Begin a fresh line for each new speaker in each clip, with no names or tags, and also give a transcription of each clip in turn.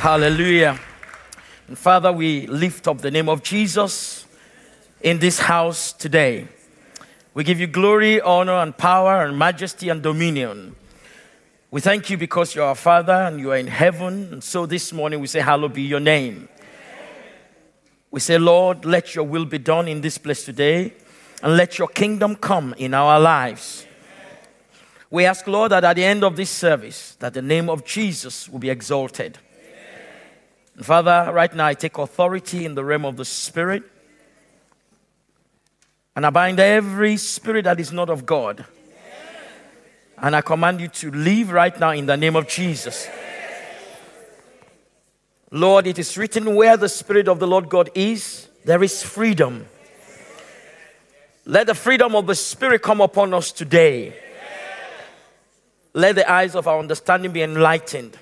Hallelujah. And Father, we lift up the name of Jesus in this house today. We give you glory, honor, and power, and majesty and dominion. We thank you because you are our Father and you are in heaven. And so this morning we say, Hallowed be your name. We say, Lord, let your will be done in this place today, and let your kingdom come in our lives. We ask, Lord, that at the end of this service, that the name of Jesus will be exalted. Father, right now I take authority in the realm of the Spirit. And I bind every spirit that is not of God. And I command you to leave right now in the name of Jesus. Lord, it is written where the Spirit of the Lord God is, there is freedom. Let the freedom of the Spirit come upon us today. Let the eyes of our understanding be enlightened.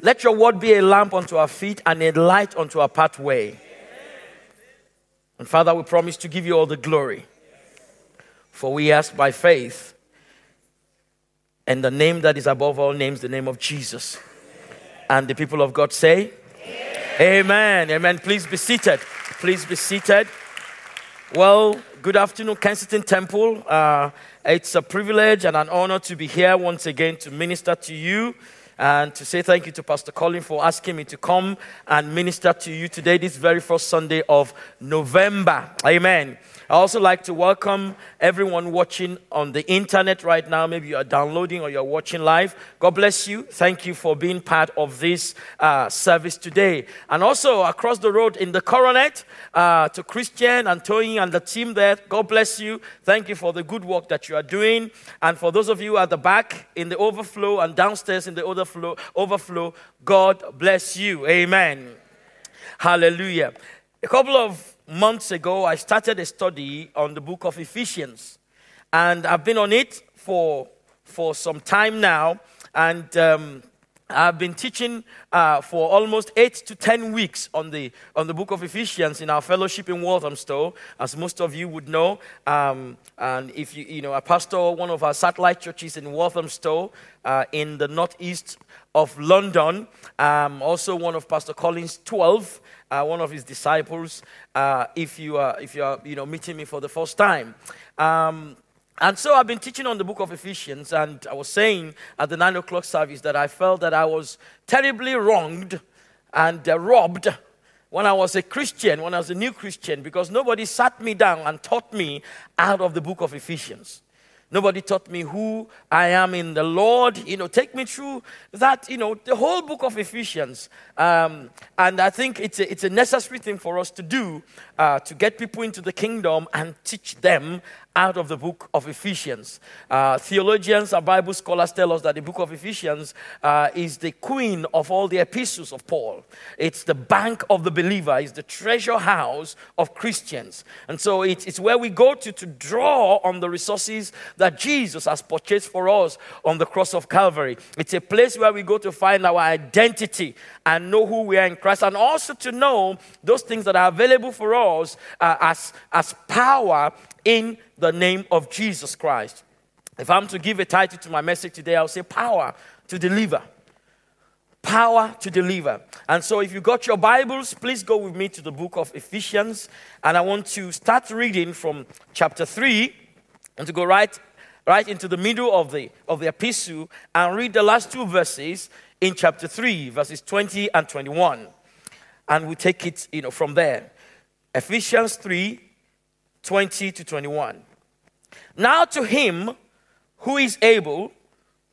Let your word be a lamp unto our feet and a light unto our pathway. And Father, we promise to give you all the glory. For we ask by faith and the name that is above all names, the name of Jesus. And the people of God say, Amen. Amen. Amen. Please be seated. Please be seated. Well, good afternoon, Kensington Temple. Uh, it's a privilege and an honor to be here once again to minister to you and to say thank you to Pastor Colin for asking me to come and minister to you today, this very first Sunday of November. Amen. I also like to welcome everyone watching on the internet right now. Maybe you are downloading or you're watching live. God bless you. Thank you for being part of this uh, service today. And also across the road in the Coronet uh, to Christian and Toyin and the team there. God bless you. Thank you for the good work that you are doing. And for those of you at the back in the overflow and downstairs in the overflow, overflow God bless you. Amen. Hallelujah. A couple of months ago, I started a study on the book of Ephesians. And I've been on it for, for some time now. And um, I've been teaching uh, for almost eight to ten weeks on the, on the book of Ephesians in our fellowship in Walthamstow, as most of you would know. Um, and if you, you know, I pastor one of our satellite churches in Walthamstow uh, in the northeast of London. Um, also, one of Pastor Colin's 12 uh, one of his disciples, uh, if you are, if you are you know, meeting me for the first time. Um, and so I've been teaching on the book of Ephesians, and I was saying at the nine o'clock service that I felt that I was terribly wronged and uh, robbed when I was a Christian, when I was a new Christian, because nobody sat me down and taught me out of the book of Ephesians. Nobody taught me who I am in the Lord. You know, take me through that, you know, the whole book of Ephesians. Um, and I think it's a, it's a necessary thing for us to do uh, to get people into the kingdom and teach them out of the book of Ephesians. Uh, theologians and Bible scholars tell us that the book of Ephesians uh, is the queen of all the epistles of Paul. It's the bank of the believer, it's the treasure house of Christians. And so it's, it's where we go to to draw on the resources that Jesus has purchased for us on the cross of Calvary. It's a place where we go to find our identity and know who we are in Christ, and also to know those things that are available for us uh, as, as power in the name of Jesus Christ. If I'm to give a title to my message today, I'll say power to deliver. Power to deliver. And so, if you got your Bibles, please go with me to the book of Ephesians. And I want to start reading from chapter 3 and to go right, right into the middle of the, of the epistle and read the last two verses in chapter 3, verses 20 and 21. And we take it you know, from there. Ephesians 3 20 to 21. Now to him who is able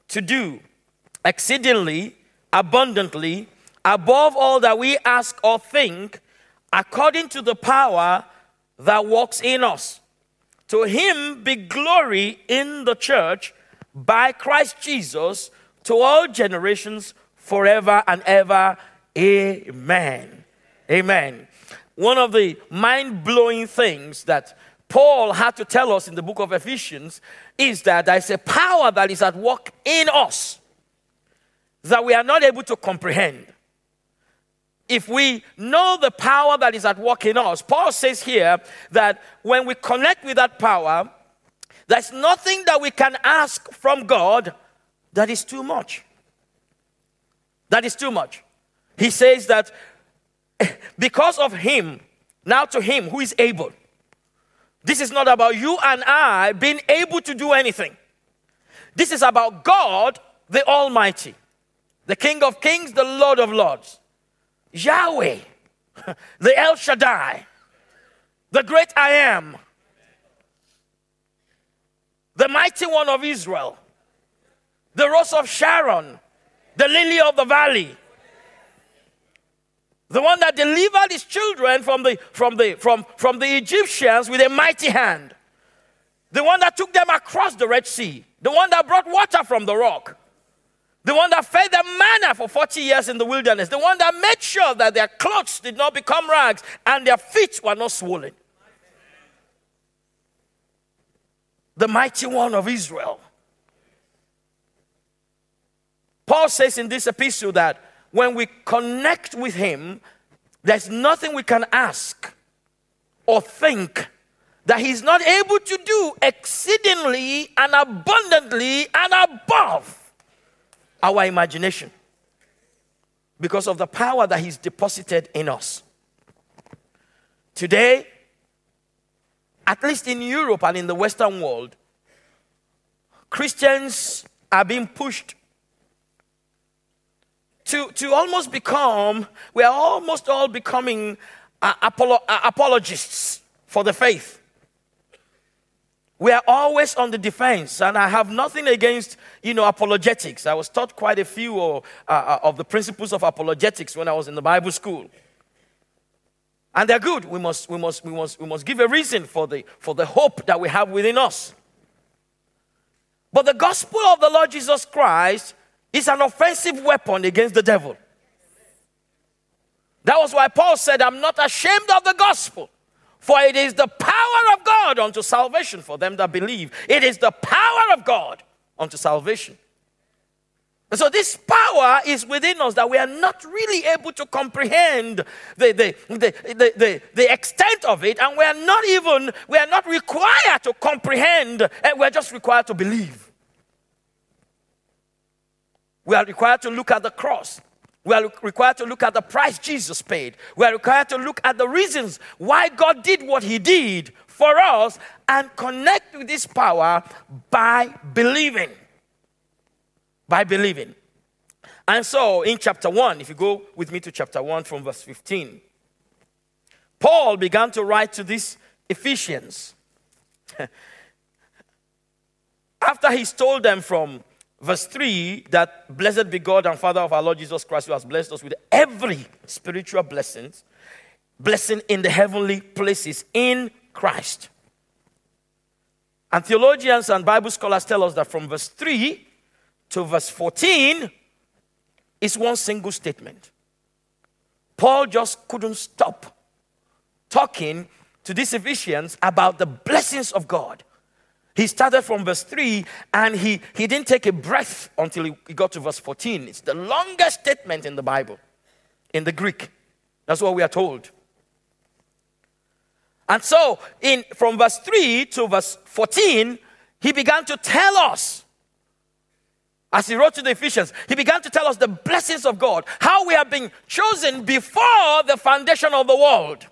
to do exceedingly abundantly above all that we ask or think, according to the power that works in us. To him be glory in the church by Christ Jesus to all generations forever and ever. Amen. Amen. One of the mind blowing things that Paul had to tell us in the book of Ephesians is that there is a power that is at work in us that we are not able to comprehend. If we know the power that is at work in us, Paul says here that when we connect with that power, there's nothing that we can ask from God that is too much. That is too much. he says that because of him, now to him who is able. This is not about you and I being able to do anything. This is about God, the Almighty, the King of Kings, the Lord of Lords, Yahweh, the El Shaddai, the great I am, the mighty one of Israel, the rose of Sharon, the lily of the valley, the one that delivered his children from the, from the, from, from the Egyptians with a mighty hand, the one that took them across the Red Sea, the one that brought water from the rock, the one that fed them manna for 40 years in the wilderness, the one that made sure that their clothes did not become rags and their feet were not swollen. The mighty one of Israel. Paul says in this epistle that when we connect with Him, there's nothing we can ask or think that He's not able to do exceedingly and abundantly and above our imagination because of the power that He's deposited in us. Today, at least in Europe and in the Western world, Christians are being pushed to, to almost become, we are almost all becoming uh, apolo- uh, apologists for the faith. We are always on the defense, and I have nothing against, you know, apologetics. I was taught quite a few uh, uh, of the principles of apologetics when I was in the Bible school. And they're good. We must, we must, we must, we must give a reason for the, for the hope that we have within us. But the gospel of the Lord Jesus Christ is an offensive weapon against the devil. That was why Paul said, I'm not ashamed of the gospel, for it is the power of God unto salvation for them that believe. It is the power of God unto salvation. And so this power is within us that we are not really able to comprehend the, the, the, the, the, extent of it, and we are not even, we are not required to comprehend, and we're just required to believe. We are required to look at the cross. We are required to look at the price Jesus paid. We are required to look at the reasons why God did what He did for us and connect with this power by believing. By believing. And so in chapter 1, if you go with me to chapter 1 from verse 15, Paul began to write to these Ephesians. After he's told them from verse 3 that blessed be God and Father of our Lord Jesus Christ, who has blessed us with every spiritual blessing, blessing in the heavenly places in Christ. And theologians and Bible scholars tell us that from verse 3 to verse 14 is one single statement. Paul just couldn't stop talking to these Ephesians about the blessings of God he started from verse 3 and he, he didn't take a breath until he, he got to verse 14. It's the longest statement in the Bible, in the Greek. That's what we are told. And so, in, from verse 3 to verse 14, he began to tell us, as he wrote to the Ephesians, he began to tell us the blessings of God, how we have been chosen before the foundation of the world.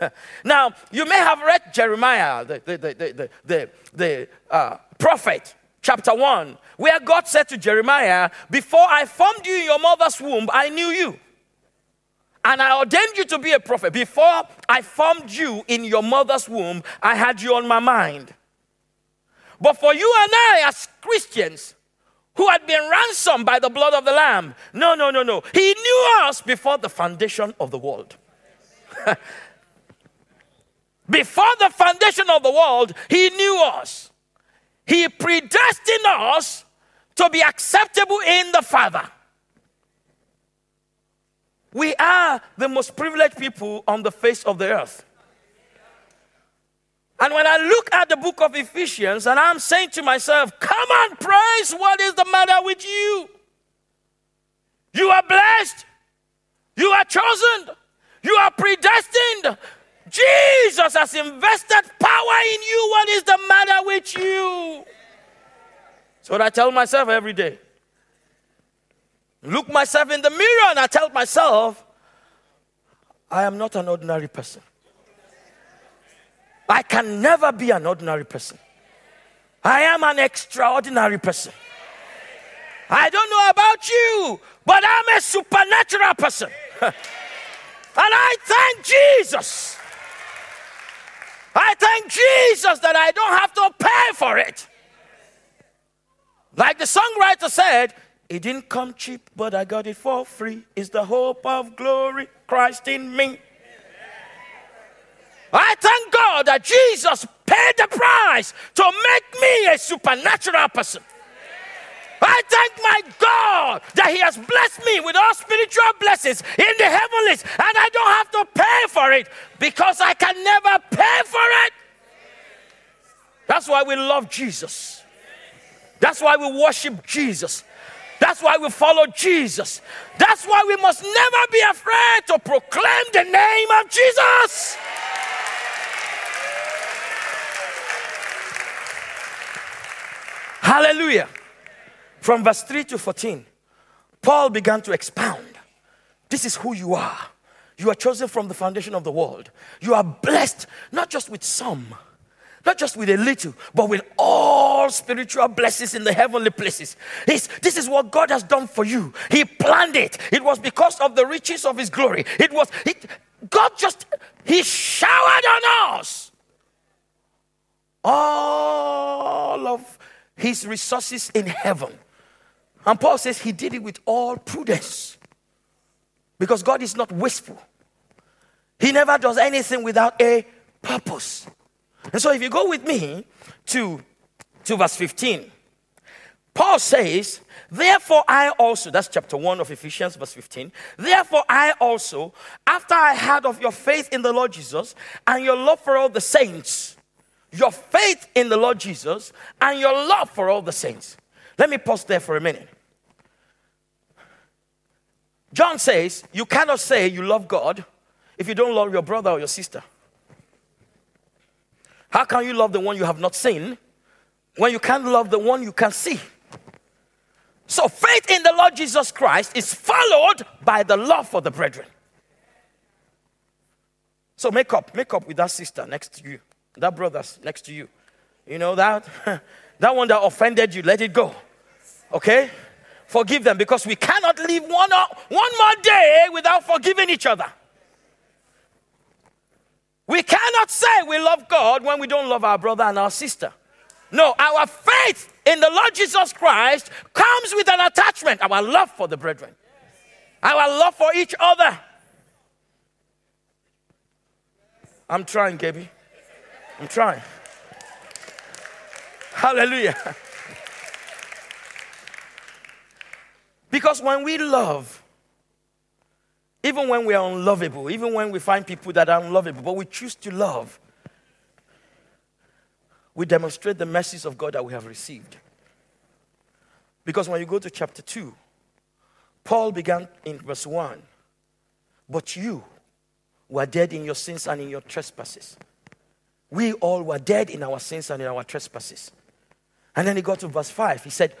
now, you may have read Jeremiah, the, the, the, the, the uh, prophet, chapter 1, where God said to Jeremiah, Before I formed you in your mother's womb, I knew you. And I ordained you to be a prophet. Before I formed you in your mother's womb, I had you on my mind. But for you and I, as Christians, who had been ransomed by the blood of the Lamb, no, no, no, no. He knew us before the foundation of the world. Before the foundation of the world, He knew us. He predestined us to be acceptable in the Father. We are the most privileged people on the face of the earth. And when I look at the book of Ephesians and I'm saying to myself, come on, praise, what is the matter with you? You are blessed. You are chosen. You are predestined. Jesus has invested power in you. What is the matter with you? So what I tell myself every day. Look myself in the mirror and I tell myself, I am not an ordinary person. I can never be an ordinary person. I am an extraordinary person. I don't know about you, but I'm a supernatural person. and I thank Jesus. I thank Jesus that I don't have to pay for it. Like the songwriter said, it didn't come cheap, but I got it for free. It's the hope of glory, Christ in me. I thank God that Jesus paid the price to make me a supernatural person. I thank my God that He has blessed me with all spiritual blessings in the heavenlies, and I don't have to pay for it because I can never pay for it. That's why we love Jesus. That's why we worship Jesus. That's why we follow Jesus. That's why we must never be afraid to proclaim the name of Jesus. Hallelujah. From verse 3 to 14, Paul began to expound. This is who you are. You are chosen from the foundation of the world. You are blessed not just with some, not just with a little, but with all spiritual blessings in the heavenly places. It's, this is what God has done for you. He planned it. It was because of the riches of His glory. It was, it, God just, He showered on us all of His resources in heaven. And Paul says he did it with all prudence. Because God is not wasteful. He never does anything without a purpose. And so if you go with me to, to verse 15, Paul says, Therefore I also, that's chapter 1 of Ephesians, verse 15. Therefore I also, after I heard of your faith in the Lord Jesus and your love for all the saints, your faith in the Lord Jesus and your love for all the saints. Let me pause there for a minute. John says, You cannot say you love God if you don't love your brother or your sister. How can you love the one you have not seen when you can't love the one you can see? So, faith in the Lord Jesus Christ is followed by the love for the brethren. So, make up, make up with that sister next to you, that brother next to you. You know that? that one that offended you, let it go. Okay? Forgive them because we cannot live one, one more day without forgiving each other. We cannot say we love God when we don't love our brother and our sister. No, our faith in the Lord Jesus Christ comes with an attachment, our love for the brethren, our love for each other. I'm trying, Gabby. I'm trying. Hallelujah. Because when we love, even when we are unlovable, even when we find people that are unlovable, but we choose to love, we demonstrate the mercies of God that we have received. Because when you go to chapter 2, Paul began in verse 1 But you were dead in your sins and in your trespasses. We all were dead in our sins and in our trespasses. And then he got to verse 5. He said,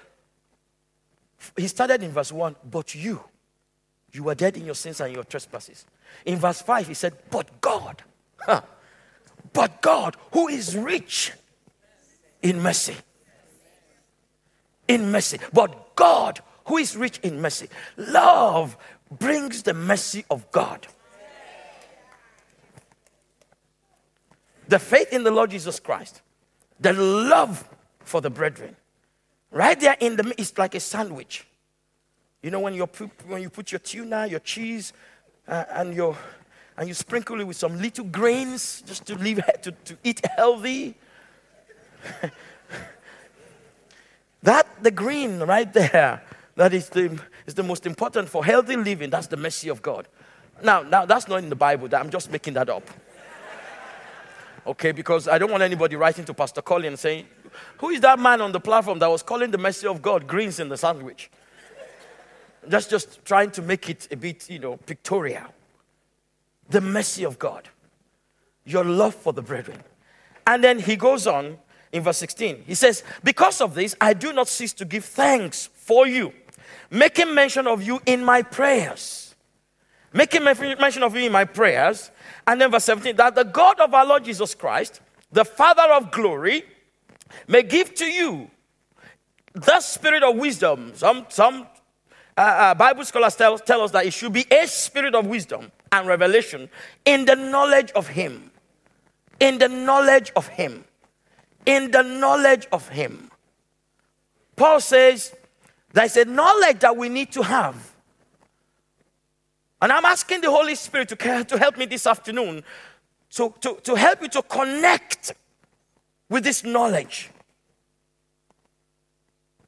he started in verse 1, but you, you were dead in your sins and your trespasses. In verse 5, he said, but God, huh, but God, who is rich in mercy. In mercy. But God, who is rich in mercy. Love brings the mercy of God. The faith in the Lord Jesus Christ, the love for the brethren, Right there in the it's like a sandwich. You know when you when you put your tuna, your cheese, uh, and your and you sprinkle it with some little grains just to leave to, to eat healthy. that the green right there, that is the is the most important for healthy living. That's the mercy of God. Now, now that's not in the Bible. I'm just making that up. Okay, because I don't want anybody writing to Pastor Colin saying, who is that man on the platform that was calling the mercy of God greens in the sandwich? Just, just trying to make it a bit, you know, pictorial. The mercy of God, your love for the brethren. And then he goes on in verse 16. He says, Because of this, I do not cease to give thanks for you, making mention of you in my prayers. Making mention of you in my prayers. And then verse 17, that the God of our Lord Jesus Christ, the Father of glory, may give to you the spirit of wisdom. Some, some uh, uh, Bible scholars tell, tell us that it should be a spirit of wisdom and revelation in the knowledge of Him. In the knowledge of Him. In the knowledge of Him. Paul says there's a knowledge that we need to have. And I'm asking the Holy Spirit to, to help me this afternoon to, to, to help you to connect with this knowledge.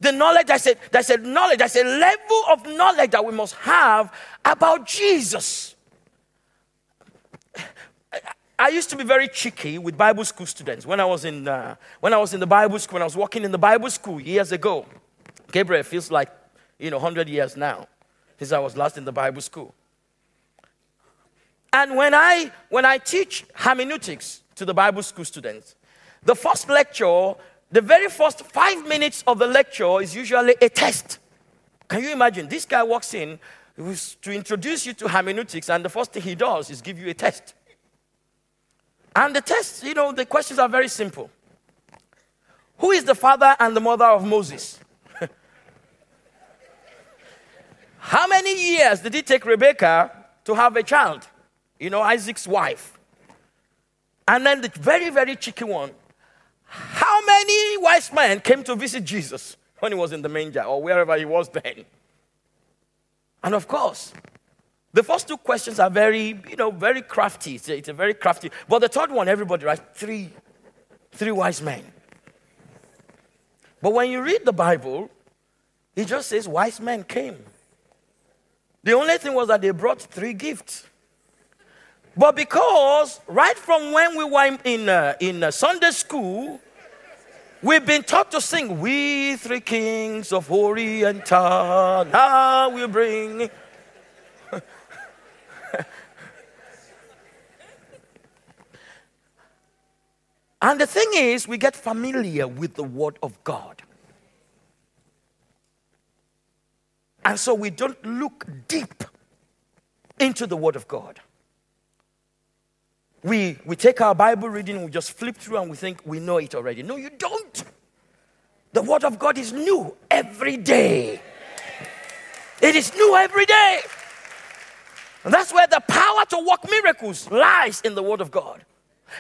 The knowledge, I said, there's a knowledge, there's a level of knowledge that we must have about Jesus. I used to be very cheeky with Bible school students when I was in, uh, when I was in the Bible school, when I was working in the Bible school years ago. Gabriel feels like, you know, 100 years now since I was last in the Bible school. And when I, when I teach hermeneutics to the Bible school students, the first lecture, the very first five minutes of the lecture is usually a test. Can you imagine? This guy walks in to introduce you to hermeneutics, and the first thing he does is give you a test. And the test, you know, the questions are very simple. Who is the father and the mother of Moses? How many years did it take Rebecca to have a child? You know, Isaac's wife. And then the very, very cheeky one. Many wise men came to visit Jesus when he was in the manger or wherever he was then? And of course, the first two questions are very, you know, very crafty. It's a, it's a very crafty. But the third one, everybody writes three, three wise men. But when you read the Bible, it just says wise men came. The only thing was that they brought three gifts. But because right from when we were in, uh, in uh, Sunday school, we've been taught to sing, We three kings of Orient, now we bring. and the thing is, we get familiar with the Word of God. And so we don't look deep into the Word of God. We, we take our Bible reading, we just flip through and we think we know it already. No, you don't. The Word of God is new every day. It is new every day. And that's where the power to work miracles lies in the Word of God.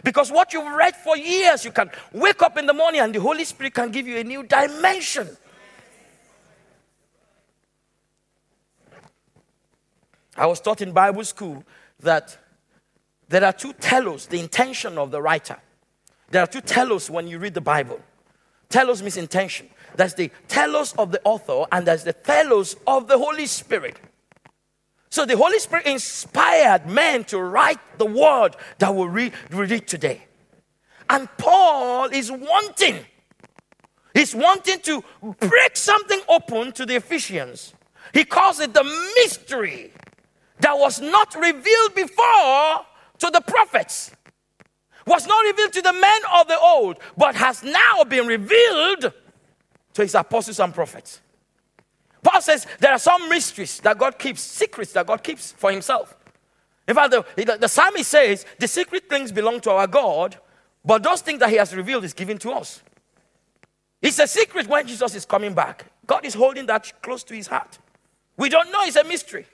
Because what you've read for years, you can wake up in the morning and the Holy Spirit can give you a new dimension. I was taught in Bible school that there are two telos, the intention of the writer. There are two telos when you read the Bible. Telos means intention. That's the telos of the author, and there's the telos of the Holy Spirit. So the Holy Spirit inspired men to write the word that we'll read, read today. And Paul is wanting, he's wanting to break something open to the Ephesians. He calls it the mystery that was not revealed before to the prophets, was not revealed to the men of the old, but has now been revealed to his apostles and prophets. Paul says there are some mysteries that God keeps, secrets that God keeps for himself. In fact, the, the psalmist says the secret things belong to our God, but those things that he has revealed is given to us. It's a secret when Jesus is coming back. God is holding that close to his heart. We don't know, it's a mystery.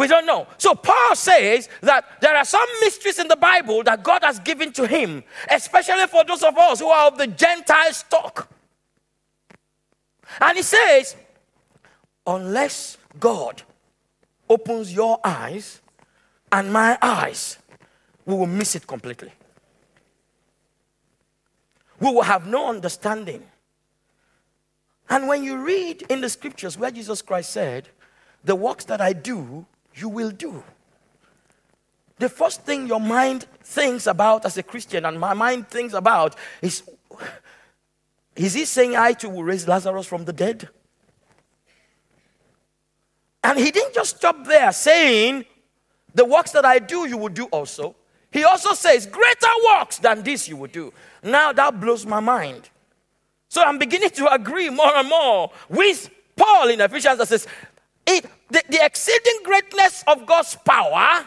We don't know. So Paul says that there are some mysteries in the Bible that God has given to him, especially for those of us who are of the Gentile stock. And he says, unless God opens your eyes and my eyes, we will miss it completely. We will have no understanding. And when you read in the scriptures where Jesus Christ said, The works that I do, you will do. The first thing your mind thinks about as a Christian, and my mind thinks about, is is he saying I too will raise Lazarus from the dead? And he didn't just stop there saying, The works that I do, you will do also. He also says, Greater works than this you will do. Now that blows my mind. So I'm beginning to agree more and more with Paul in Ephesians that says, it, the, the exceeding greatness of God's power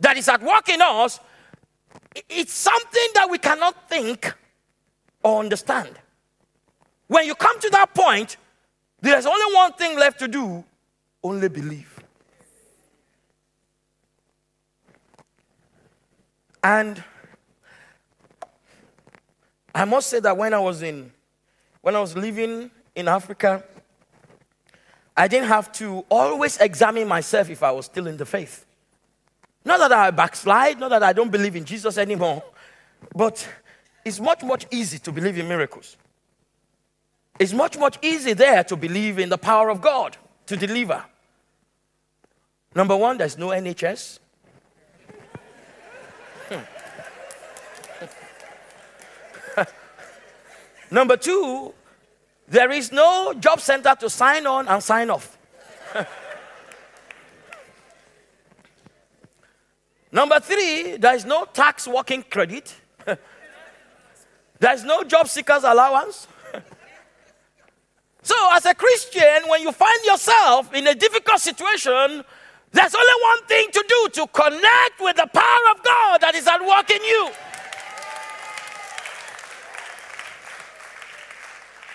that is at work in us, it's something that we cannot think or understand. When you come to that point, there's only one thing left to do only believe. And I must say that when I was in, when I was living in Africa, I didn't have to always examine myself if I was still in the faith. Not that I backslide, not that I don't believe in Jesus anymore, but it's much, much easy to believe in miracles. It's much, much easier there to believe in the power of God to deliver. Number one, there's no NHS. Hmm. Number two, there is no job center to sign on and sign off. Number three, there is no tax working credit. there is no job seekers allowance. so, as a Christian, when you find yourself in a difficult situation, there's only one thing to do to connect with the power of God that is at work in you.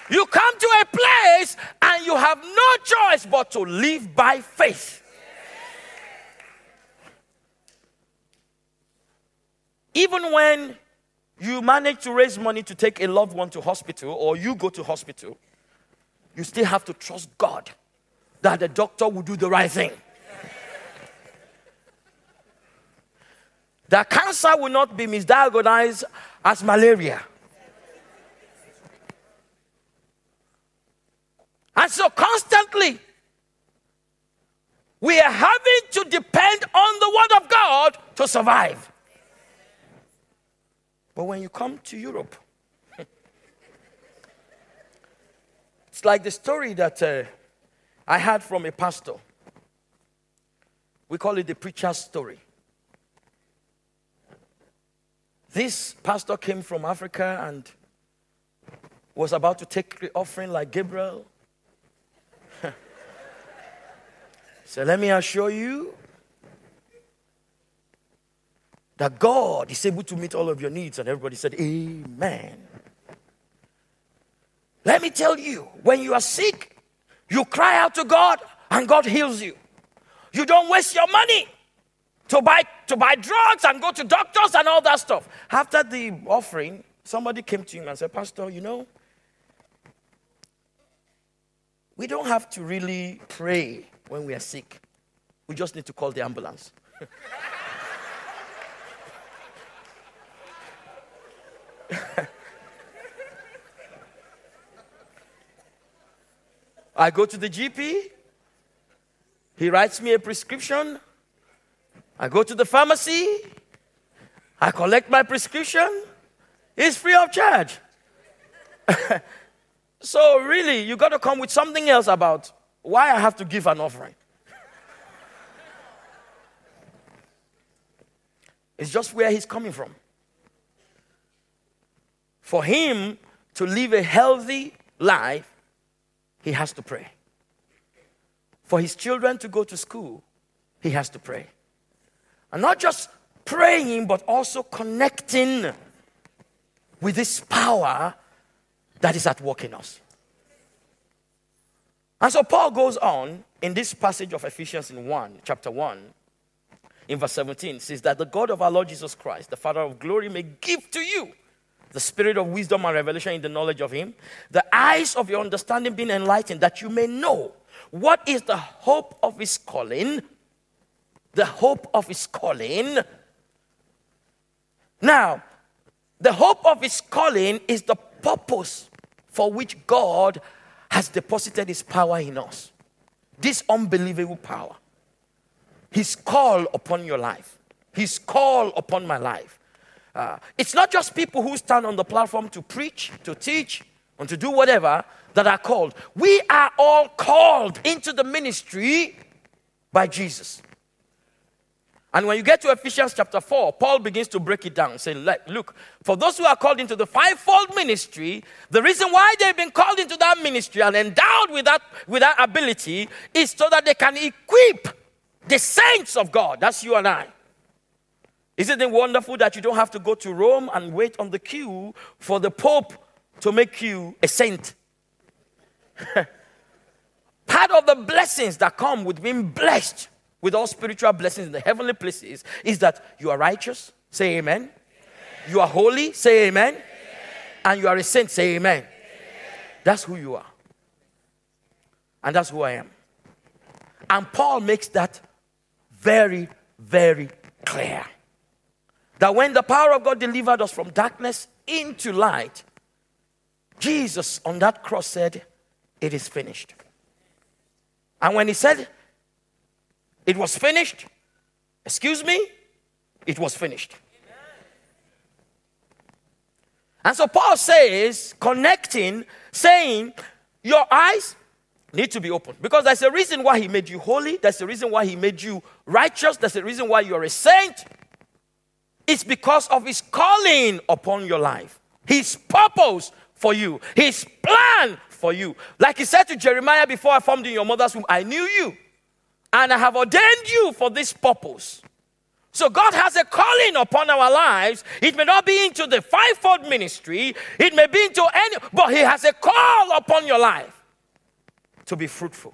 You come to a place and you have no choice but to live by faith. Even when you manage to raise money to take a loved one to hospital or you go to hospital, you still have to trust God that the doctor will do the right thing. that cancer will not be misdiagnosed as malaria. And so constantly, we are having to depend on the Word of God to survive. But when you come to Europe, it's like the story that uh, I had from a pastor. We call it the preacher's story. This pastor came from Africa and was about to take the offering like Gabriel So let me assure you that God is able to meet all of your needs. And everybody said, Amen. Let me tell you, when you are sick, you cry out to God and God heals you. You don't waste your money to buy, to buy drugs and go to doctors and all that stuff. After the offering, somebody came to him and said, Pastor, you know, we don't have to really pray when we are sick. We just need to call the ambulance. I go to the GP, he writes me a prescription. I go to the pharmacy, I collect my prescription, it's free of charge. so, really, you got to come with something else about why I have to give an offering. it's just where he's coming from. For him to live a healthy life, he has to pray. For his children to go to school, he has to pray. And not just praying, but also connecting with this power that is at work in us. And so Paul goes on in this passage of Ephesians in 1, chapter 1, in verse 17, says that the God of our Lord Jesus Christ, the Father of glory, may give to you the spirit of wisdom and revelation in the knowledge of Him, the eyes of your understanding being enlightened, that you may know what is the hope of His calling, the hope of His calling. Now, the hope of His calling is the purpose for which God has deposited his power in us. This unbelievable power. His call upon your life, his call upon my life. Uh, it's not just people who stand on the platform to preach, to teach, and to do whatever that are called. We are all called into the ministry by Jesus. And when you get to Ephesians chapter 4, Paul begins to break it down, saying, Look, for those who are called into the fivefold ministry, the reason why they've been called into that ministry and endowed with that, with that ability is so that they can equip the saints of God. That's you and I. Isn't it wonderful that you don't have to go to Rome and wait on the queue for the Pope to make you a saint? Part of the blessings that come with being blessed with all spiritual blessings in the heavenly places is that you are righteous, say amen. amen. You are holy, say amen. amen. And you are a saint, say amen. amen. That's who you are. And that's who I am. And Paul makes that very, very clear. That when the power of God delivered us from darkness into light, Jesus on that cross said, It is finished. And when he said, it was finished. Excuse me? It was finished. And so Paul says, connecting, saying, Your eyes need to be open. Because there's a reason why he made you holy, there's a reason why he made you righteous, there's a reason why you're a saint. It's because of his calling upon your life, his purpose for you, his plan for you. Like he said to Jeremiah, Before I formed in your mother's womb, I knew you and I have ordained you for this purpose. So God has a calling upon our lives. It may not be into the fivefold ministry, it may be into any, but He has a call upon your life to be fruitful.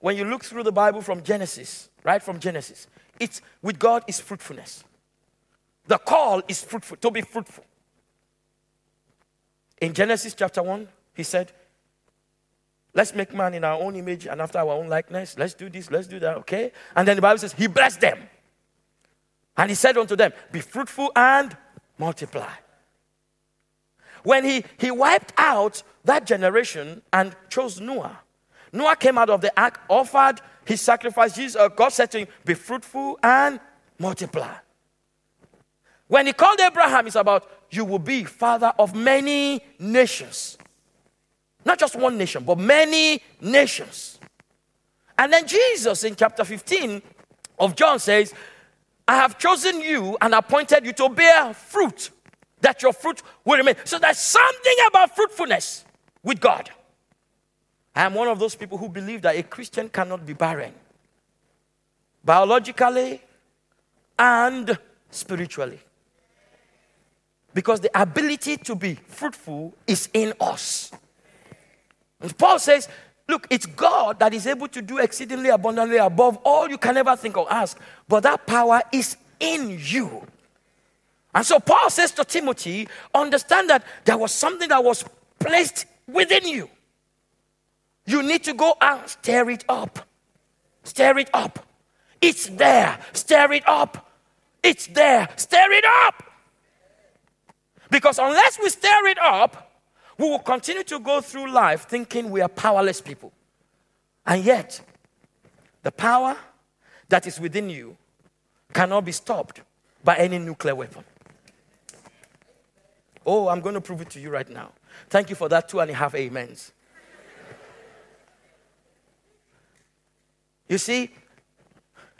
When you look through the Bible from Genesis, right from Genesis, it's with God is fruitfulness. The call is fruitful, to be fruitful. In Genesis chapter 1, he said, Let's make man in our own image and after our own likeness. Let's do this, let's do that, okay? And then the Bible says, He blessed them. And He said unto them, Be fruitful and multiply. When he, he wiped out that generation and chose Noah, Noah came out of the ark, offered his sacrifice. Jesus, uh, God said to him, Be fruitful and multiply. When he called Abraham, it's about, You will be father of many nations. Not just one nation, but many nations. And then Jesus in chapter 15 of John says, I have chosen you and appointed you to bear fruit, that your fruit will remain. So there's something about fruitfulness with God. I am one of those people who believe that a Christian cannot be barren, biologically and spiritually. Because the ability to be fruitful is in us. Paul says, Look, it's God that is able to do exceedingly abundantly above all you can ever think or ask, but that power is in you. And so Paul says to Timothy, understand that there was something that was placed within you. You need to go and stir it up. Stir it up. It's there. Stir it up. It's there. Stir it up. Because unless we stir it up, we will continue to go through life thinking we are powerless people. And yet, the power that is within you cannot be stopped by any nuclear weapon. Oh, I'm going to prove it to you right now. Thank you for that two and a half amens. You see,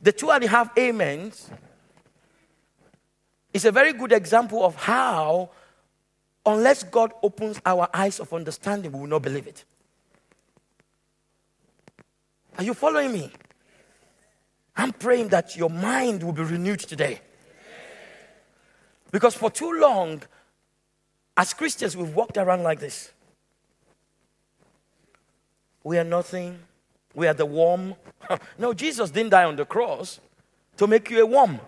the two and a half amens is a very good example of how unless God opens our eyes of understanding, we will not believe it. Are you following me? I'm praying that your mind will be renewed today. Because for too long, as Christians, we've walked around like this. We are nothing. We are the worm. no, Jesus didn't die on the cross to make you a worm.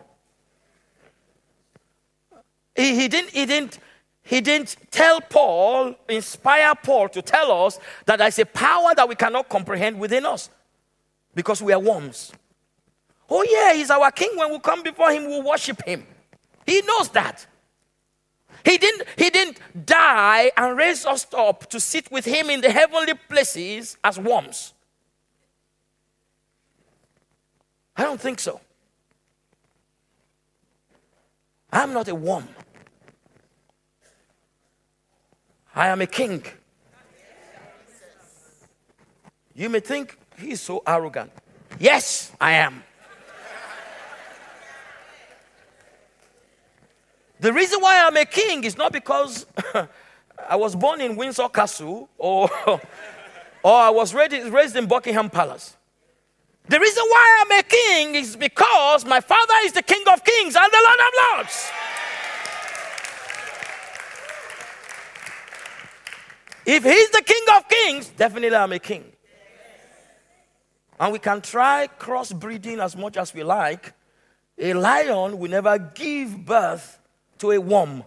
He, he, didn't, he, didn't, he didn't tell Paul, inspire Paul to tell us that there's a power that we cannot comprehend within us because we are worms. Oh, yeah, he's our king. When we come before him, we'll worship him. He knows that. He didn't, he didn't die and raise us up to sit with him in the heavenly places as worms. I don't think so. I'm not a worm. I am a king. You may think he is so arrogant. Yes, I am. the reason why I'm a king is not because I was born in Windsor Castle or, or I was raised in Buckingham Palace. The reason why I'm a king is because my father is the King of Kings and the Lord of Lords. If he's the King of Kings, definitely I'm a king. And we can try crossbreeding as much as we like. A lion will never give birth to a worm.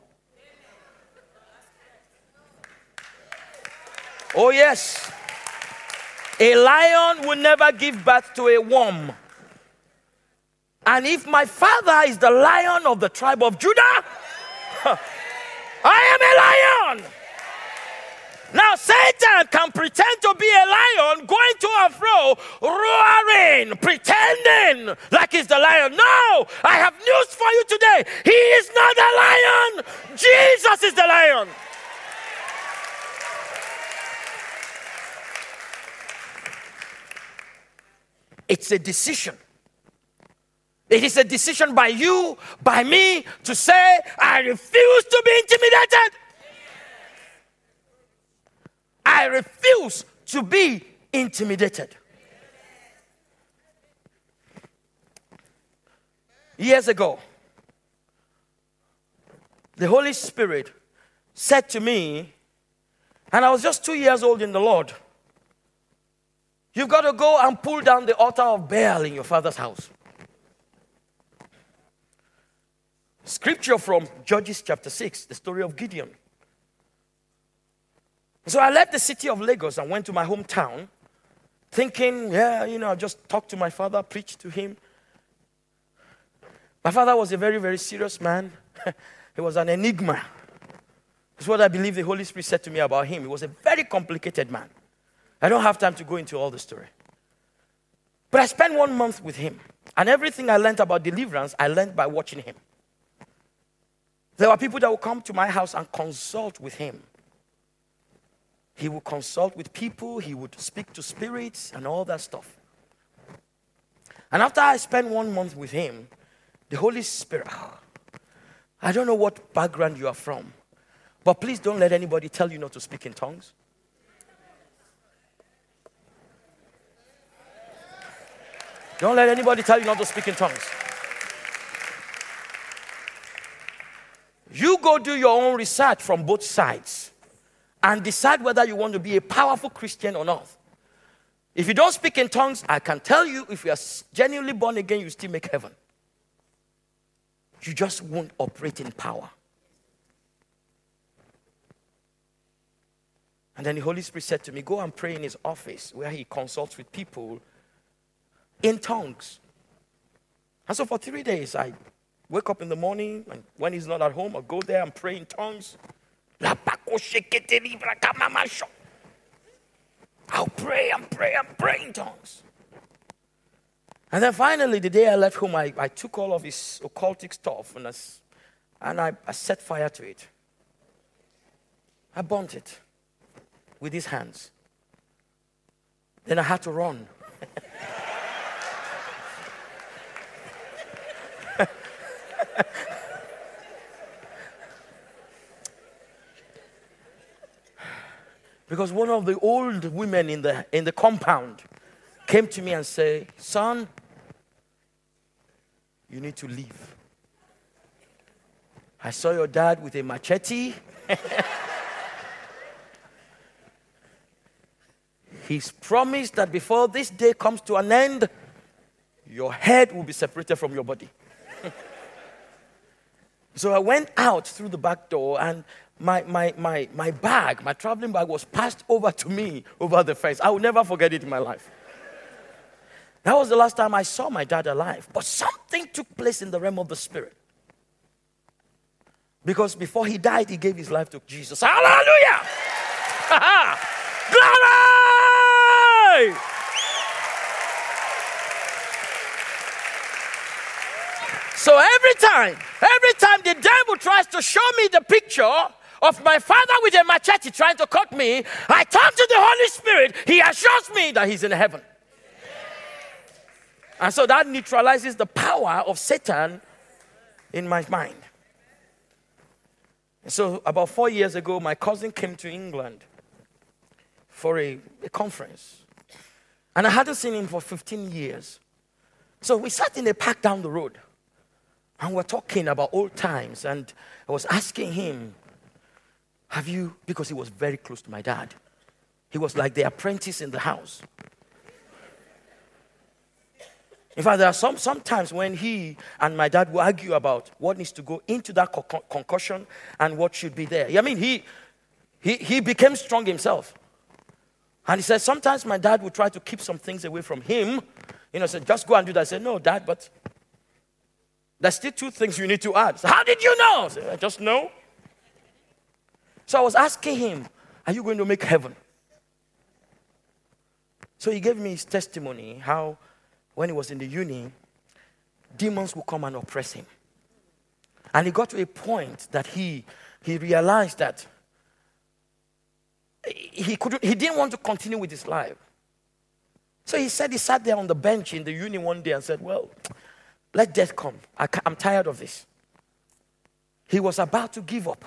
Oh, yes. A lion will never give birth to a worm. And if my father is the lion of the tribe of Judah, I am a lion. Now, Satan can pretend to be a lion, going to and fro, roaring, pretending like he's the lion. No, I have news for you today. He is not a lion, Jesus is the lion. It's a decision. It is a decision by you, by me, to say, I refuse to be intimidated. I refuse to be intimidated. Years ago, the Holy Spirit said to me, and I was just two years old in the Lord, You've got to go and pull down the altar of Baal in your father's house. Scripture from Judges chapter 6, the story of Gideon. So I left the city of Lagos and went to my hometown, thinking, yeah, you know, I'll just talk to my father, preach to him. My father was a very, very serious man. he was an enigma. That's what I believe the Holy Spirit said to me about him. He was a very complicated man. I don't have time to go into all the story. But I spent one month with him, and everything I learned about deliverance, I learned by watching him. There were people that would come to my house and consult with him. He would consult with people, he would speak to spirits, and all that stuff. And after I spent one month with him, the Holy Spirit, I don't know what background you are from, but please don't let anybody tell you not to speak in tongues. Don't let anybody tell you not to speak in tongues. You go do your own research from both sides and decide whether you want to be a powerful Christian or not. If you don't speak in tongues, I can tell you if you are genuinely born again, you still make heaven. You just won't operate in power. And then the Holy Spirit said to me, Go and pray in his office where he consults with people in tongues. And so for three days, I wake up in the morning, and when he's not at home, I go there and pray in tongues. I'll pray and pray and pray in tongues. And then finally, the day I left home, I, I took all of his occultic stuff and, I, and I, I set fire to it. I burnt it with his hands. Then I had to run. because one of the old women in the, in the compound came to me and said, Son, you need to leave. I saw your dad with a machete. He's promised that before this day comes to an end, your head will be separated from your body. So I went out through the back door, and my, my, my, my bag, my traveling bag, was passed over to me over the fence. I will never forget it in my life. That was the last time I saw my dad alive. But something took place in the realm of the spirit. Because before he died, he gave his life to Jesus. Hallelujah! Glory! So every time, every time the devil tries to show me the picture of my father with a machete trying to cut me, I turn to the Holy Spirit. He assures me that he's in heaven. And so that neutralizes the power of Satan in my mind. So, about four years ago, my cousin came to England for a, a conference. And I hadn't seen him for 15 years. So we sat in a park down the road and we're talking about old times. And I was asking him, Have you, because he was very close to my dad, he was like the apprentice in the house. In fact, there are some sometimes when he and my dad will argue about what needs to go into that co- concussion and what should be there. I mean, he, he, he became strong himself. And he said, sometimes my dad would try to keep some things away from him. You know, said, just go and do that. I said, no, dad, but there's still two things you need to add. So, how did you know? I, said, I just know. So I was asking him, are you going to make heaven? So he gave me his testimony how when he was in the uni, demons would come and oppress him. And he got to a point that he, he realized that he, couldn't, he didn't want to continue with his life. So he said he sat there on the bench in the uni one day and said, Well, let death come. I, I'm tired of this. He was about to give up.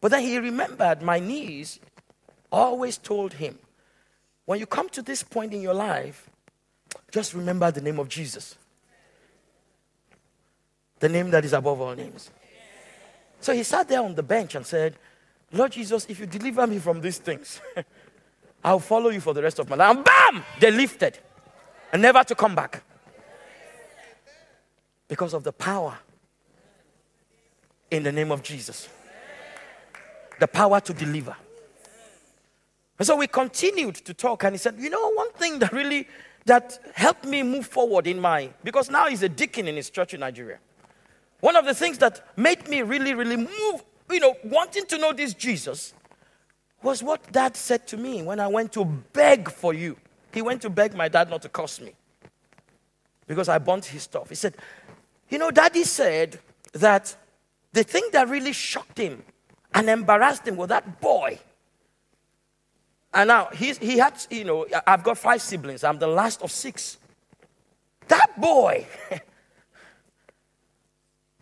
But then he remembered my niece always told him, When you come to this point in your life, just remember the name of Jesus. The name that is above all names. So he sat there on the bench and said, Lord Jesus, if you deliver me from these things, I'll follow you for the rest of my life. And bam! They lifted and never to come back. Because of the power in the name of Jesus. The power to deliver. And so we continued to talk, and he said, You know, one thing that really that helped me move forward in my, because now he's a deacon in his church in Nigeria. One of the things that made me really, really move, you know, wanting to know this Jesus was what dad said to me when I went to beg for you. He went to beg my dad not to curse me because I burnt his stuff. He said, You know, daddy said that the thing that really shocked him and embarrassed him was that boy and now he's, he had, you know, I've got five siblings. I'm the last of six. That boy,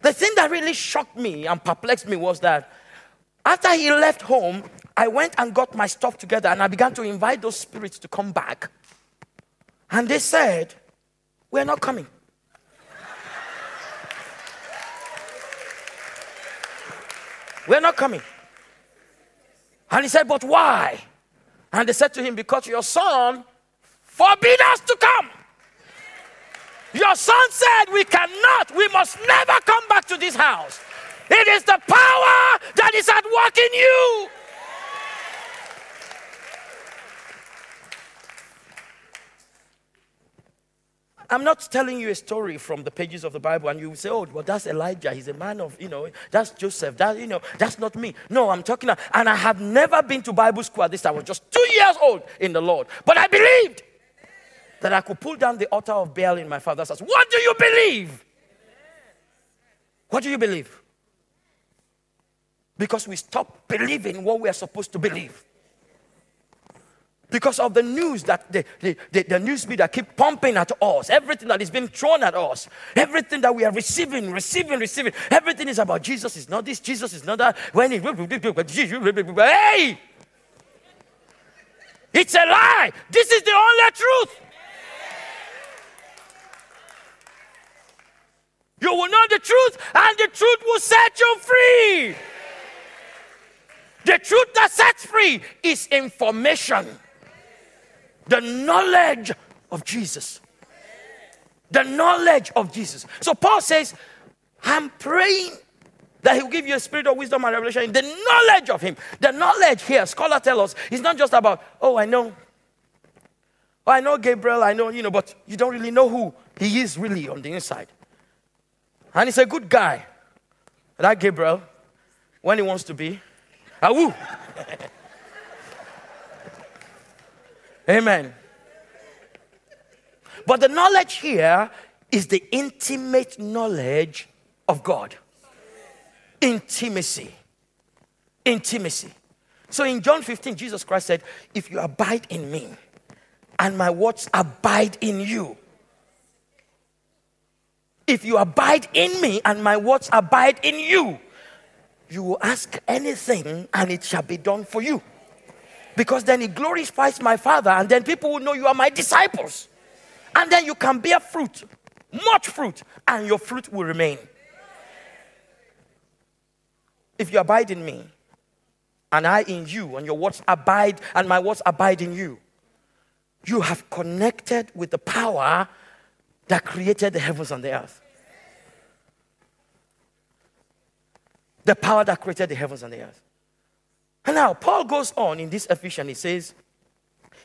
the thing that really shocked me and perplexed me was that after he left home, I went and got my stuff together and I began to invite those spirits to come back. And they said, We're not coming. We're not coming. And he said, But why? And they said to him, Because your son forbid us to come. Your son said, We cannot, we must never come back to this house. It is the power that is at work in you. I'm not telling you a story from the pages of the Bible and you say, oh, well, that's Elijah. He's a man of, you know, that's Joseph. That, you know, that's not me. No, I'm talking, and I have never been to Bible school at this time. I was just two years old in the Lord. But I believed that I could pull down the altar of Baal in my father's house. What do you believe? What do you believe? Because we stop believing what we are supposed to believe because of the news that the, the, the, the news media keep pumping at us, everything that is being thrown at us, everything that we are receiving, receiving, receiving, everything is about Jesus is not this, Jesus is not that. When he, hey, it's a lie. This is the only truth. You will know the truth, and the truth will set you free. The truth that sets free is information the knowledge of Jesus. The knowledge of Jesus. So Paul says, I'm praying that he will give you a spirit of wisdom and revelation in the knowledge of him. The knowledge here, scholar tell us, is not just about, oh, I know. Oh, I know Gabriel, I know, you know, but you don't really know who he is really on the inside. And he's a good guy. That Gabriel, when he wants to be. Awoo! Amen. But the knowledge here is the intimate knowledge of God. Intimacy. Intimacy. So in John 15, Jesus Christ said, If you abide in me and my words abide in you, if you abide in me and my words abide in you, you will ask anything and it shall be done for you. Because then it glorifies my Father, and then people will know you are my disciples. And then you can bear fruit, much fruit, and your fruit will remain. If you abide in me, and I in you, and your words abide, and my words abide in you, you have connected with the power that created the heavens and the earth. The power that created the heavens and the earth. And now, Paul goes on in this Ephesians, he says,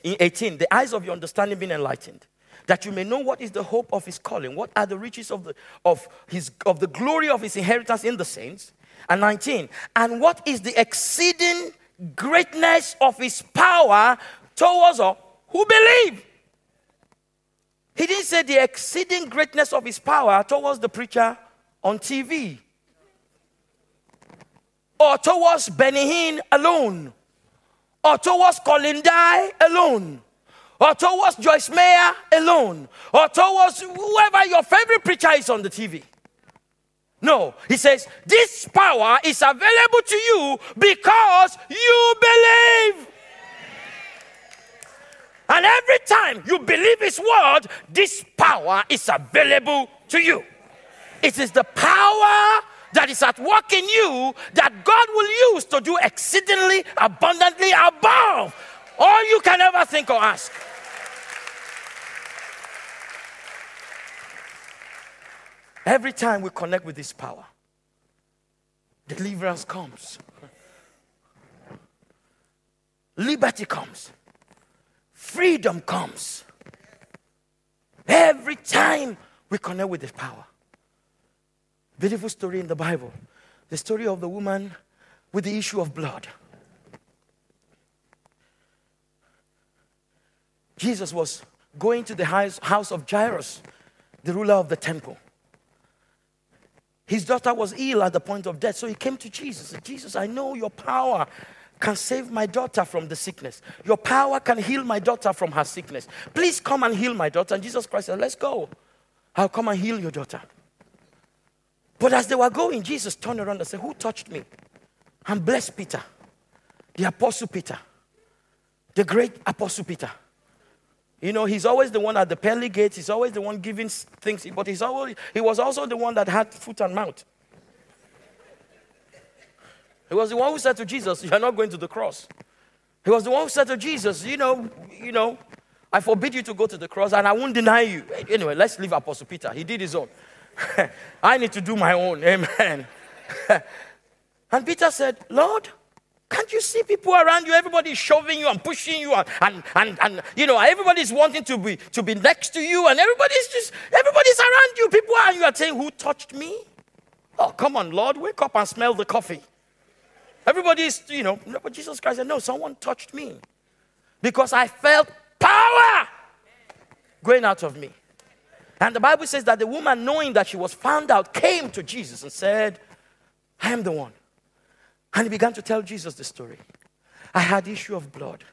in 18, the eyes of your understanding being enlightened, that you may know what is the hope of his calling, what are the riches of the, of his, of the glory of his inheritance in the saints. And 19, and what is the exceeding greatness of his power towards us who believe. He didn't say the exceeding greatness of his power towards the preacher on TV or towards Benny Hinn alone, or towards Colin Dye alone, or towards Joyce Meyer alone, or towards whoever your favorite preacher is on the TV. No, he says, this power is available to you because you believe. And every time you believe his word, this power is available to you. It is the power that is at work in you that God will use to do exceedingly abundantly above all you can ever think or ask. Every time we connect with this power, deliverance comes, liberty comes, freedom comes. Every time we connect with this power. Beautiful story in the Bible. The story of the woman with the issue of blood. Jesus was going to the house of Jairus, the ruler of the temple. His daughter was ill at the point of death, so he came to Jesus. Jesus, I know your power can save my daughter from the sickness. Your power can heal my daughter from her sickness. Please come and heal my daughter. And Jesus Christ said, Let's go. I'll come and heal your daughter. But as they were going, Jesus turned around and said, Who touched me? And blessed Peter, the Apostle Peter, the great Apostle Peter. You know, he's always the one at the pearly gates, he's always the one giving things, but he's always, he was also the one that had foot and mouth. He was the one who said to Jesus, You're not going to the cross. He was the one who said to Jesus, You know, you know, I forbid you to go to the cross and I won't deny you. Anyway, let's leave Apostle Peter. He did his own. I need to do my own. Amen. and Peter said, Lord, can't you see people around you? Everybody's shoving you and pushing you, and, and, and, and, you know, everybody's wanting to be, to be next to you, and everybody's just, everybody's around you. People are, and you are saying, Who touched me? Oh, come on, Lord, wake up and smell the coffee. Everybody's, you know, but Jesus Christ said, No, someone touched me because I felt power going out of me. And the Bible says that the woman, knowing that she was found out, came to Jesus and said, I am the one. And he began to tell Jesus the story. I had issue of blood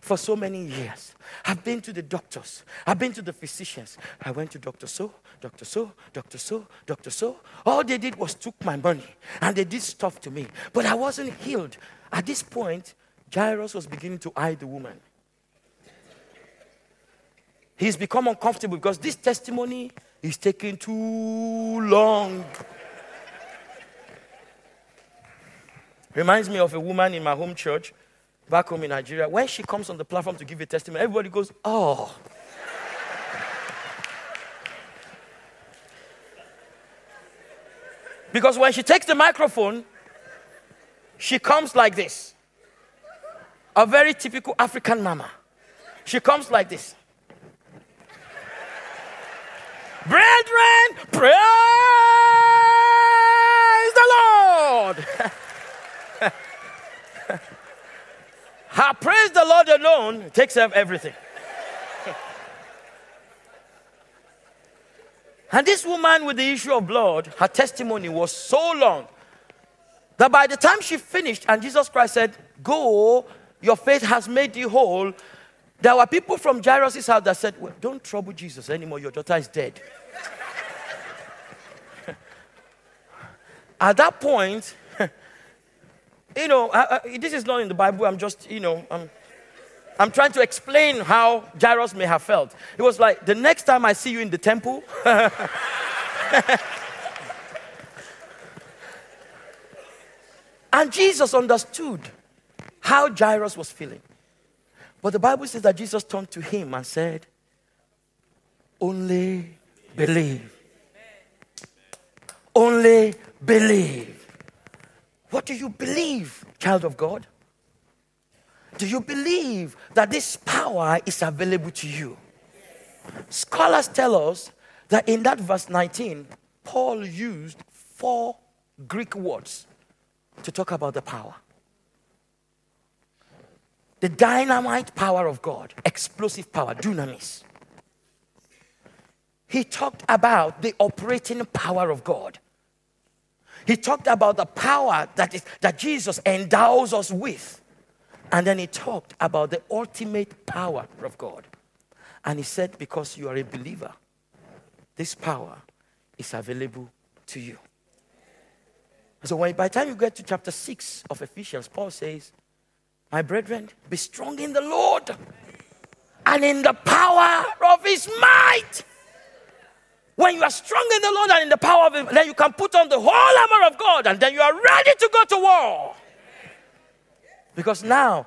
for so many years. I've been to the doctors. I've been to the physicians. I went to Dr. So, Dr. So, Dr. So, Dr. So. All they did was took my money and they did stuff to me. But I wasn't healed. At this point, Jairus was beginning to eye the woman. He's become uncomfortable because this testimony is taking too long. Reminds me of a woman in my home church back home in Nigeria. When she comes on the platform to give a testimony, everybody goes, Oh. because when she takes the microphone, she comes like this. A very typical African mama. She comes like this. Brethren, praise the Lord. Her praise the Lord alone takes care of everything. and this woman with the issue of blood, her testimony was so long that by the time she finished and Jesus Christ said, Go, your faith has made you whole, there were people from Jairus' house that said, well, Don't trouble Jesus anymore, your daughter is dead. At that point, you know, I, I, this is not in the Bible. I'm just, you know, I'm, I'm trying to explain how Jairus may have felt. It was like, the next time I see you in the temple, and Jesus understood how Jairus was feeling. But the Bible says that Jesus turned to him and said, Only believe. Only believe. What do you believe, child of God? Do you believe that this power is available to you? Scholars tell us that in that verse 19, Paul used four Greek words to talk about the power the dynamite power of God, explosive power, dunamis. He talked about the operating power of God. He talked about the power that, is, that Jesus endows us with. And then he talked about the ultimate power of God. And he said, Because you are a believer, this power is available to you. So when, by the time you get to chapter 6 of Ephesians, Paul says, My brethren, be strong in the Lord and in the power of his might. When you are strong in the Lord and in the power of Him, then you can put on the whole armor of God and then you are ready to go to war. Because now,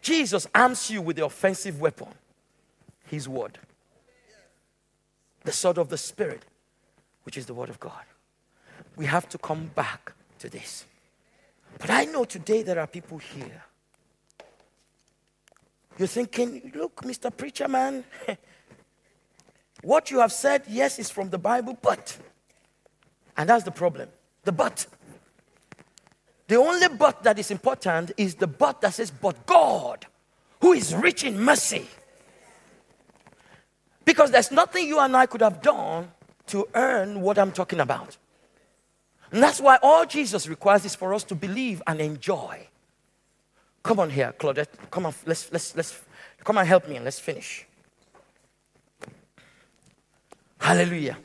Jesus arms you with the offensive weapon, His word. The sword of the Spirit, which is the word of God. We have to come back to this. But I know today there are people here. You're thinking, look, Mr. Preacher Man, What you have said, yes, is from the Bible, but, and that's the problem the but. The only but that is important is the but that says, but God, who is rich in mercy. Because there's nothing you and I could have done to earn what I'm talking about. And that's why all Jesus requires is for us to believe and enjoy. Come on here, Claudette. Come on, let's, let's, let's, come and help me and let's finish. Hallelujah.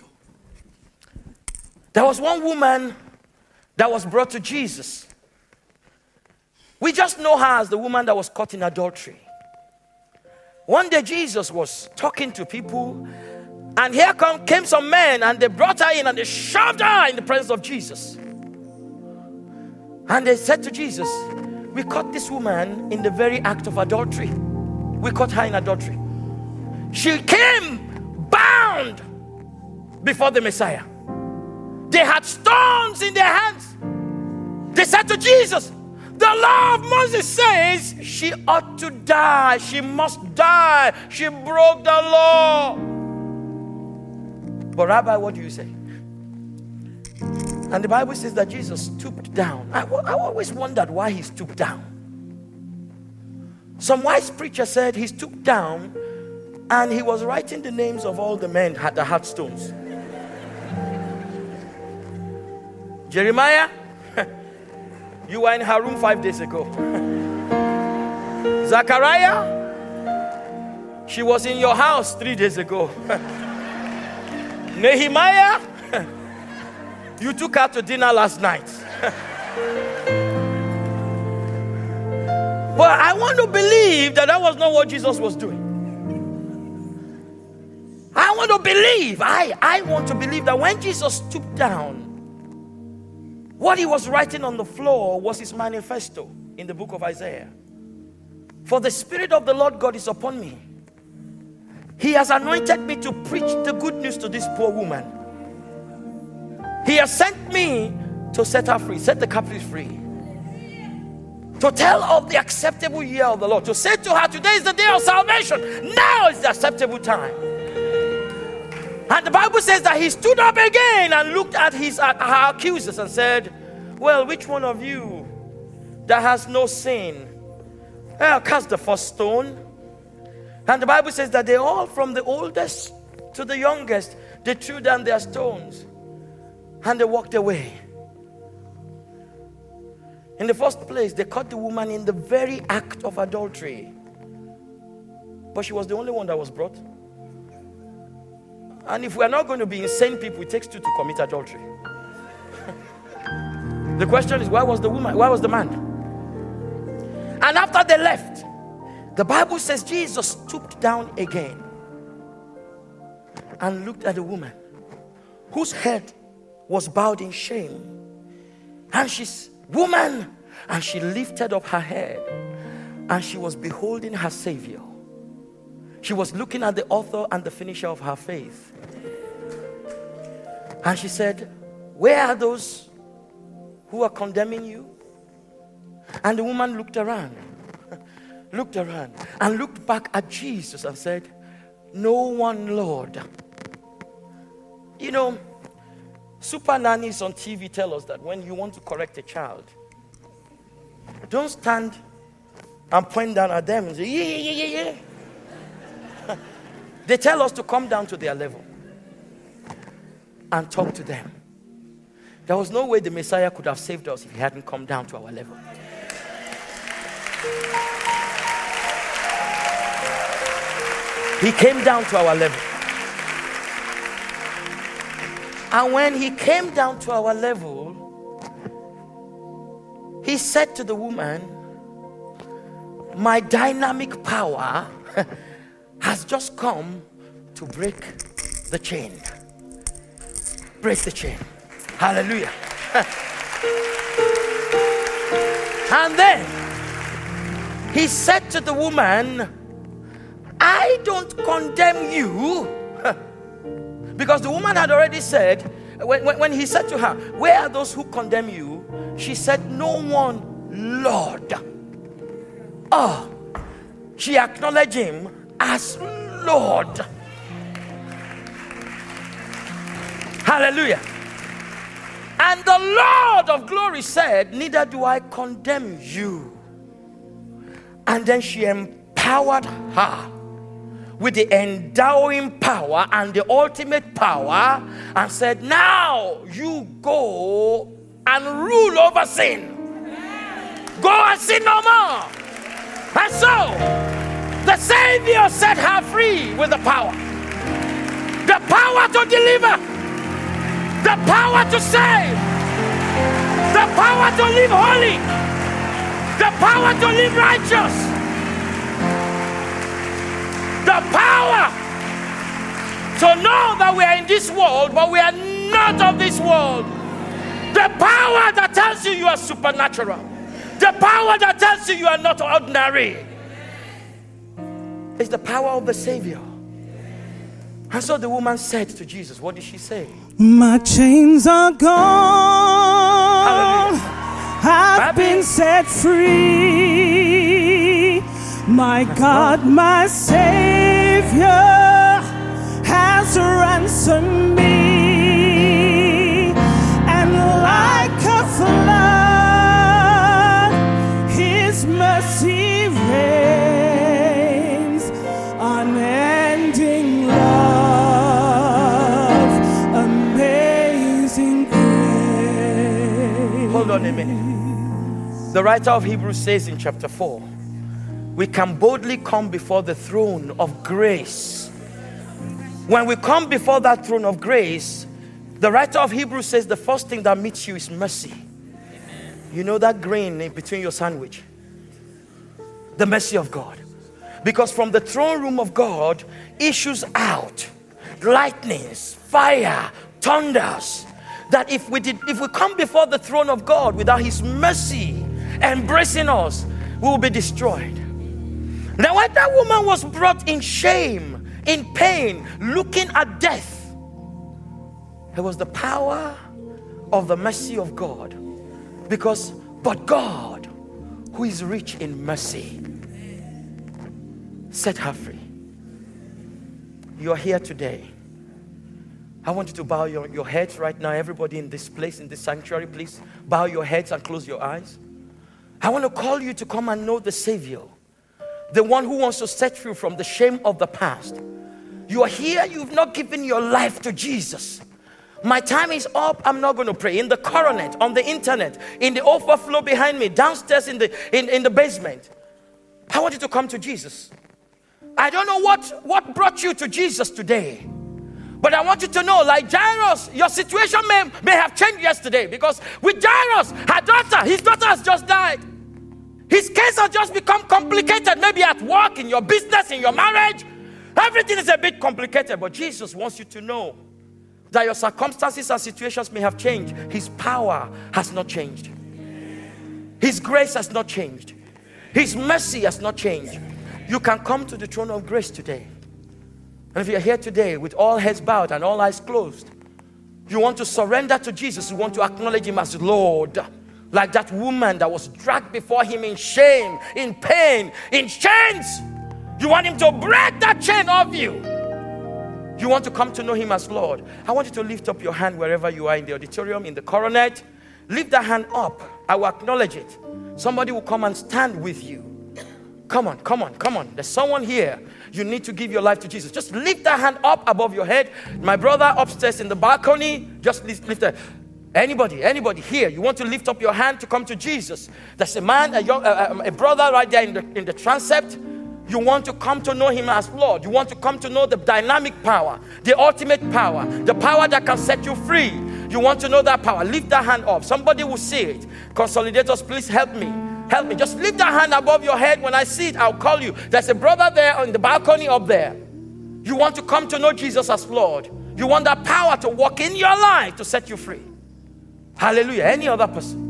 There was one woman that was brought to Jesus. We just know her as the woman that was caught in adultery. One day Jesus was talking to people, and here come, came some men, and they brought her in and they shoved her in the presence of Jesus. And they said to Jesus, We caught this woman in the very act of adultery. We caught her in adultery. She came bound before the Messiah. They had stones in their hands. They said to Jesus, The law of Moses says she ought to die. She must die. She broke the law. But, Rabbi, what do you say? And the Bible says that Jesus stooped down. I, I always wondered why he stooped down. Some wise preacher said he stooped down and he was writing the names of all the men that had stones. Jeremiah, you were in her room five days ago. Zachariah, she was in your house three days ago. Nehemiah, you took her to dinner last night. but I want to believe that that was not what Jesus was doing. I want to believe, I, I want to believe that when Jesus stooped down, what he was writing on the floor was his manifesto in the book of Isaiah. For the Spirit of the Lord God is upon me. He has anointed me to preach the good news to this poor woman. He has sent me to set her free, set the captives free. To tell of the acceptable year of the Lord. To say to her, Today is the day of salvation. Now is the acceptable time. And the Bible says that he stood up again and looked at his at her accusers and said, Well, which one of you that has no sin? I'll cast the first stone. And the Bible says that they all, from the oldest to the youngest, they threw down their stones and they walked away. In the first place, they caught the woman in the very act of adultery. But she was the only one that was brought. And if we are not going to be insane people, it takes two to commit adultery. the question is, why was the woman? Why was the man? And after they left, the Bible says Jesus stooped down again and looked at the woman whose head was bowed in shame. And she's, woman, and she lifted up her head and she was beholding her Savior. She was looking at the author and the finisher of her faith. And she said, Where are those who are condemning you? And the woman looked around, looked around, and looked back at Jesus and said, No one, Lord. You know, super nannies on TV tell us that when you want to correct a child, don't stand and point down at them and say, Yeah, yeah, yeah, yeah, yeah. they tell us to come down to their level and talk to them. There was no way the Messiah could have saved us if he hadn't come down to our level. He came down to our level. And when he came down to our level, he said to the woman, My dynamic power has just come to break the chain. Break the chain. Hallelujah. and then he said to the woman, I don't condemn you. because the woman had already said, when, when, when, he said to her, Where are those who condemn you? She said, No one, Lord. Oh, she acknowledged him as Lord. Hallelujah. And the Lord of glory said, Neither do I condemn you. And then she empowered her with the endowing power and the ultimate power and said, Now you go and rule over sin. Go and sin no more. And so the Savior set her free with the power. The power to deliver, the power to save, the power to live holy, the power to live righteous the power to know that we are in this world, but we are not of this world. The power that tells you you are supernatural. The power that tells you you are not ordinary. Is the power of the Savior. And so the woman said to Jesus, What did she say?
My chains are gone. I've been set free. My God, my Savior has ransomed me, and like a flood, His mercy reigns, unending love, amazing grace.
Hold on a minute. The writer of Hebrews says in chapter 4 we can boldly come before the throne of grace. When we come before that throne of grace, the writer of Hebrews says the first thing that meets you is mercy. You know that grain in between your sandwich? The mercy of God. Because from the throne room of God issues out lightnings, fire, thunders. That if we did, if we come before the throne of God without His mercy embracing us, we will be destroyed. Now, when that woman was brought in shame, in pain, looking at death, it was the power of the mercy of God. Because, but God, who is rich in mercy, set her free. You are here today. I want you to bow your, your heads right now. Everybody in this place, in this sanctuary, please bow your heads and close your eyes. I want to call you to come and know the Savior the one who wants to set you from the shame of the past. You are here, you've not given your life to Jesus. My time is up. I'm not going to pray. In the coronet, on the internet, in the overflow behind me, downstairs in the in, in the basement. I want you to come to Jesus. I don't know what, what brought you to Jesus today. But I want you to know, like Jairus, your situation may, may have changed yesterday because with Jairus, her daughter, his daughter has just died. His case has just become complicated, maybe at work, in your business, in your marriage. Everything is a bit complicated, but Jesus wants you to know that your circumstances and situations may have changed. His power has not changed, His grace has not changed, His mercy has not changed. You can come to the throne of grace today. And if you're here today with all heads bowed and all eyes closed, you want to surrender to Jesus, you want to acknowledge Him as Lord like that woman that was dragged before him in shame, in pain, in chains. You want him to break that chain off you. You want to come to know him as Lord. I want you to lift up your hand wherever you are in the auditorium, in the coronet. Lift that hand up. I will acknowledge it. Somebody will come and stand with you. Come on, come on, come on. There's someone here. You need to give your life to Jesus. Just lift that hand up above your head. My brother upstairs in the balcony, just lift, lift that. Anybody, anybody here, you want to lift up your hand to come to Jesus. There's a man, a, young, a, a brother right there in the, in the transept. You want to come to know him as Lord. You want to come to know the dynamic power, the ultimate power, the power that can set you free. You want to know that power. Lift that hand up. Somebody will see it. Consolidators, please help me. Help me. Just lift that hand above your head. When I see it, I'll call you. There's a brother there on the balcony up there. You want to come to know Jesus as Lord. You want that power to walk in your life to set you free. Hallelujah. Any other person.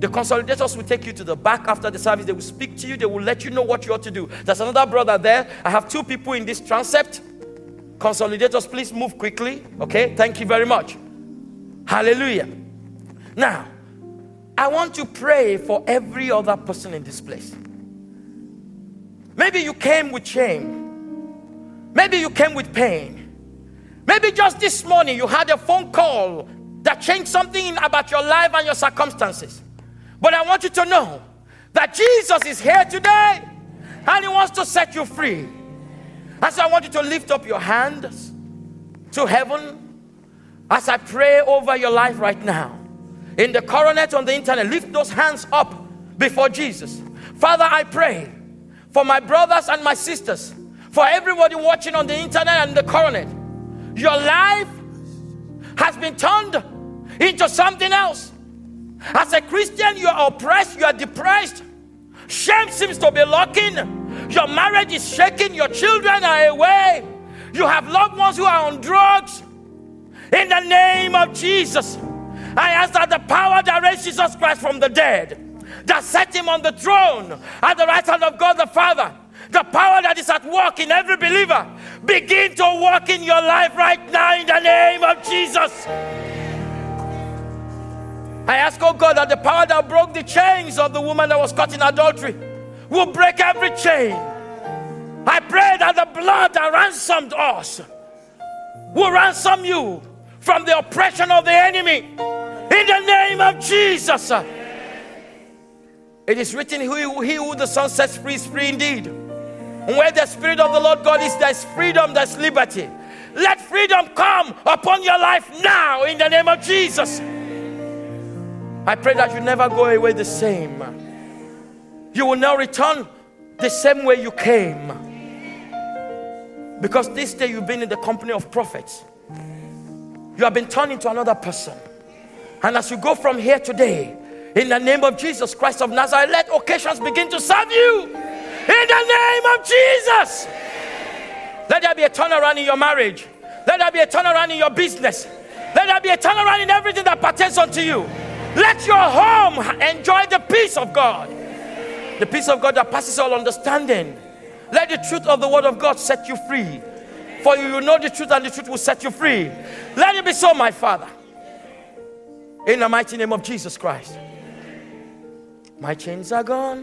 The consolidators will take you to the back after the service. They will speak to you. They will let you know what you ought to do. There's another brother there. I have two people in this transept. Consolidators, please move quickly. Okay. Thank you very much. Hallelujah. Now, I want to pray for every other person in this place. Maybe you came with shame. Maybe you came with pain. Maybe just this morning you had a phone call that changed something about your life and your circumstances. But I want you to know that Jesus is here today and He wants to set you free. And so I want you to lift up your hands to heaven as I pray over your life right now. In the coronet on the internet, lift those hands up before Jesus. Father, I pray for my brothers and my sisters, for everybody watching on the internet and the coronet. Your life has been turned into something else. As a Christian, you are oppressed, you are depressed. Shame seems to be locking. Your marriage is shaking, your children are away. You have loved ones who are on drugs. In the name of Jesus, I ask that the power that raised Jesus Christ from the dead, that set him on the throne at the right hand of God the Father, the power that is at work in every believer, begin to work in your life right now in the name of Jesus. I ask, oh God, that the power that broke the chains of the woman that was caught in adultery will break every chain. I pray that the blood that ransomed us will ransom you from the oppression of the enemy. In the name of Jesus. It is written, He, he who the Son sets free is free indeed. And where the Spirit of the Lord God is, there's freedom, there's liberty. Let freedom come upon your life now in the name of Jesus. I pray that you never go away the same. You will now return the same way you came. Because this day you've been in the company of prophets. You have been turned into another person. And as you go from here today, in the name of Jesus Christ of Nazareth, let occasions begin to serve you. In the name of Jesus. Let there be a turnaround in your marriage. Let there be a turnaround in your business. Let there be a turnaround in everything that pertains unto you. Let your home enjoy the peace of God. The peace of God that passes all understanding. Let the truth of the word of God set you free. For you will know the truth, and the truth will set you free. Let it be so, my Father. In the mighty name of Jesus Christ. My chains are gone.